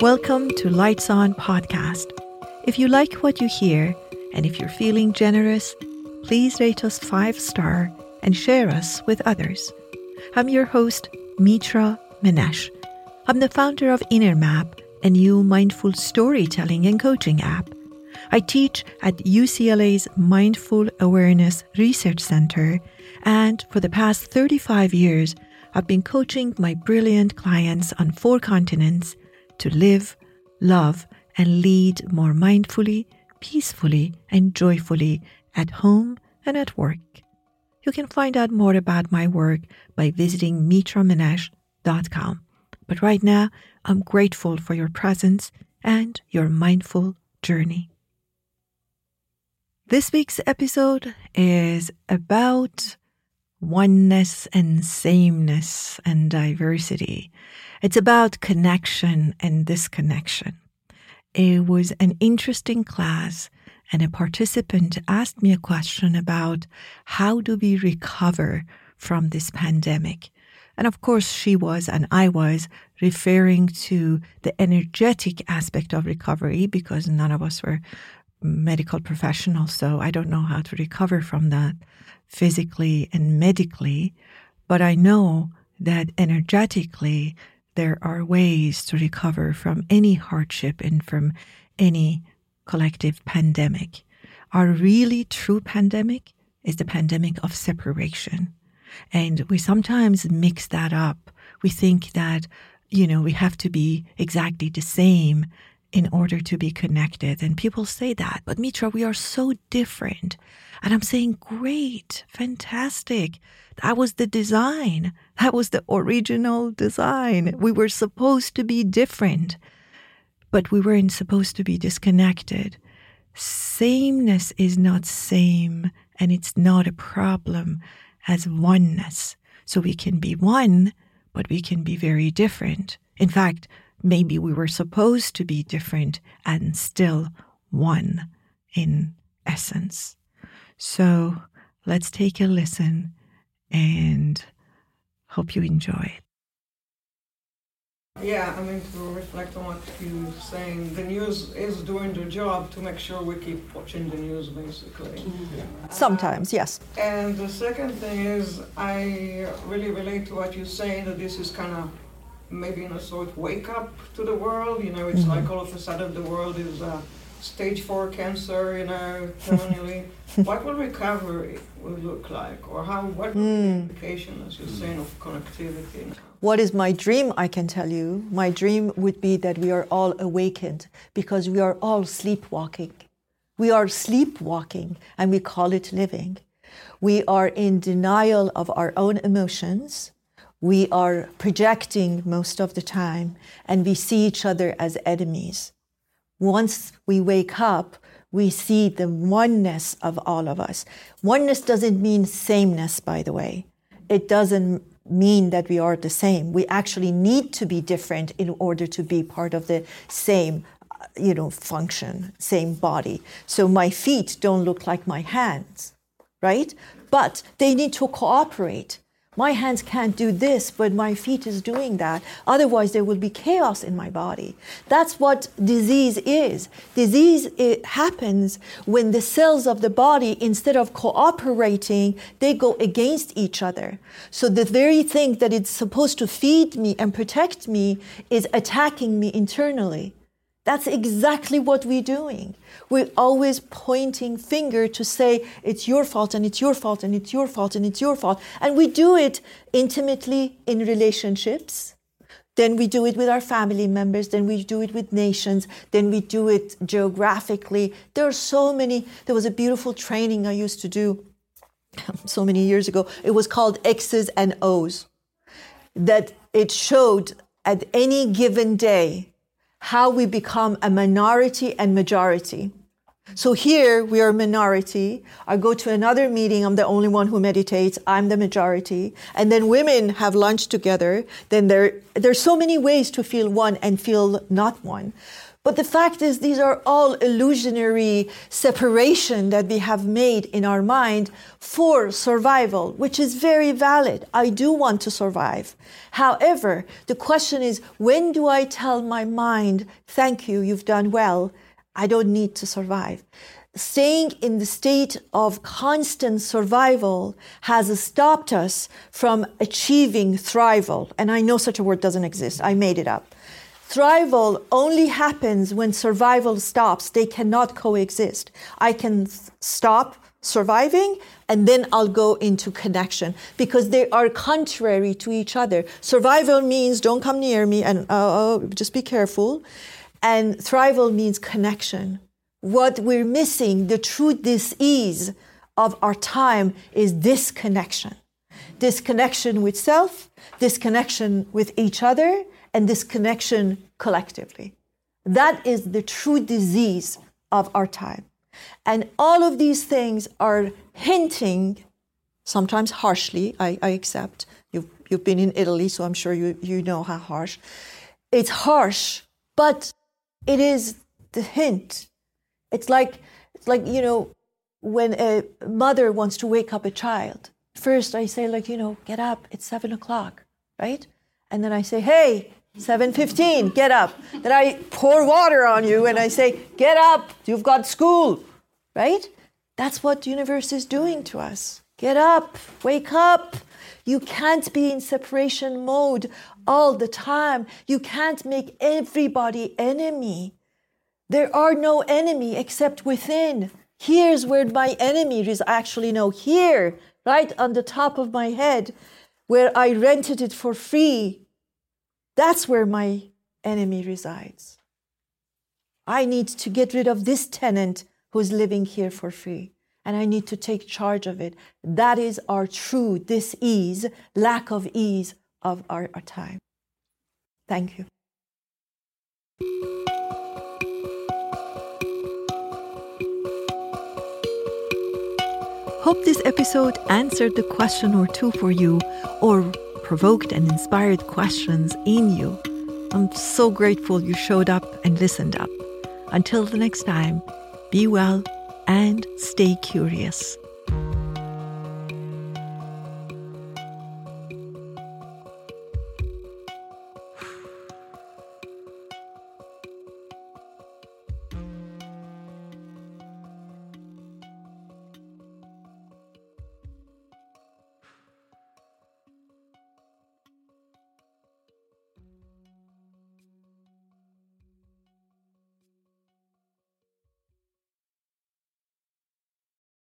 Welcome to Lights On Podcast. If you like what you hear, and if you're feeling generous, please rate us five star and share us with others. I'm your host, Mitra Manesh. I'm the founder of Innermap, a new mindful storytelling and coaching app. I teach at UCLA's Mindful Awareness Research Center, and for the past 35 years, I've been coaching my brilliant clients on four continents to live, love, and lead more mindfully, peacefully, and joyfully at home and at work. You can find out more about my work by visiting mitramanesh.com. But right now, I'm grateful for your presence and your mindful journey. This week's episode is about oneness and sameness and diversity. It's about connection and disconnection. It was an interesting class, and a participant asked me a question about how do we recover from this pandemic? And of course, she was and I was referring to the energetic aspect of recovery because none of us were medical professionals. So I don't know how to recover from that physically and medically. But I know that energetically, there are ways to recover from any hardship and from any collective pandemic. Our really true pandemic is the pandemic of separation. And we sometimes mix that up. We think that, you know, we have to be exactly the same in order to be connected. And people say that, but Mitra, we are so different. And I'm saying, great, fantastic. That was the design. That was the original design. We were supposed to be different, but we weren't supposed to be disconnected. Sameness is not same, and it's not a problem as oneness. So we can be one, but we can be very different. In fact, maybe we were supposed to be different and still one in essence. So let's take a listen and hope you enjoy it. Yeah, I mean, to reflect on what you're saying, the news is doing the job to make sure we keep watching the news, basically. Sometimes, yes. And the second thing is, I really relate to what you're saying that this is kind of maybe in a sort of wake up to the world. You know, it's mm-hmm. like all of a sudden the world is uh, stage four cancer. You know, terminally. what will recovery will look like, or how? What mm. implication, as you're saying, of connectivity? What is my dream? I can tell you. My dream would be that we are all awakened because we are all sleepwalking. We are sleepwalking, and we call it living. We are in denial of our own emotions we are projecting most of the time and we see each other as enemies. Once we wake up, we see the oneness of all of us. Oneness doesn't mean sameness, by the way. It doesn't mean that we are the same. We actually need to be different in order to be part of the same uh, you know function same body so my feet don't look like my hands right but they need to cooperate my hands can't do this, but my feet is doing that. Otherwise, there will be chaos in my body. That's what disease is. Disease it happens when the cells of the body, instead of cooperating, they go against each other. So the very thing that it's supposed to feed me and protect me is attacking me internally. That's exactly what we're doing. We're always pointing finger to say it's your fault and it's your fault and it's your fault and it's your fault. And we do it intimately in relationships. Then we do it with our family members. Then we do it with nations. Then we do it geographically. There are so many. There was a beautiful training I used to do so many years ago. It was called X's and O's. That it showed at any given day how we become a minority and majority. So here we are a minority. I go to another meeting. I'm the only one who meditates. I'm the majority. And then women have lunch together. Then there, there's so many ways to feel one and feel not one. But the fact is, these are all illusionary separation that we have made in our mind for survival, which is very valid. I do want to survive. However, the question is, when do I tell my mind, thank you, you've done well, I don't need to survive? Staying in the state of constant survival has stopped us from achieving thrival. And I know such a word doesn't exist. I made it up. Thrival only happens when survival stops. They cannot coexist. I can th- stop surviving and then I'll go into connection because they are contrary to each other. Survival means don't come near me and uh, just be careful. And thrival means connection. What we're missing, the true dis-ease of our time is disconnection. Disconnection with self, disconnection with each other, and this connection collectively. That is the true disease of our time. And all of these things are hinting, sometimes harshly, I, I accept. You've, you've been in Italy, so I'm sure you, you know how harsh. It's harsh, but it is the hint. It's like, it's like, you know, when a mother wants to wake up a child. First, I say, like, you know, get up, it's seven o'clock, right? And then I say, hey, 7:15, get up. Then I pour water on you and I say, "Get up. You've got school." Right? That's what the universe is doing to us. Get up. Wake up. You can't be in separation mode all the time. You can't make everybody enemy. There are no enemy except within. Here's where my enemy is actually no here, right on the top of my head, where I rented it for free that's where my enemy resides. I need to get rid of this tenant who's living here for free, and I need to take charge of it. That is our true dis-ease, lack of ease of our, our time. Thank you. Hope this episode answered the question or two for you, or provoked and inspired questions in you. I'm so grateful you showed up and listened up. Until the next time, be well and stay curious.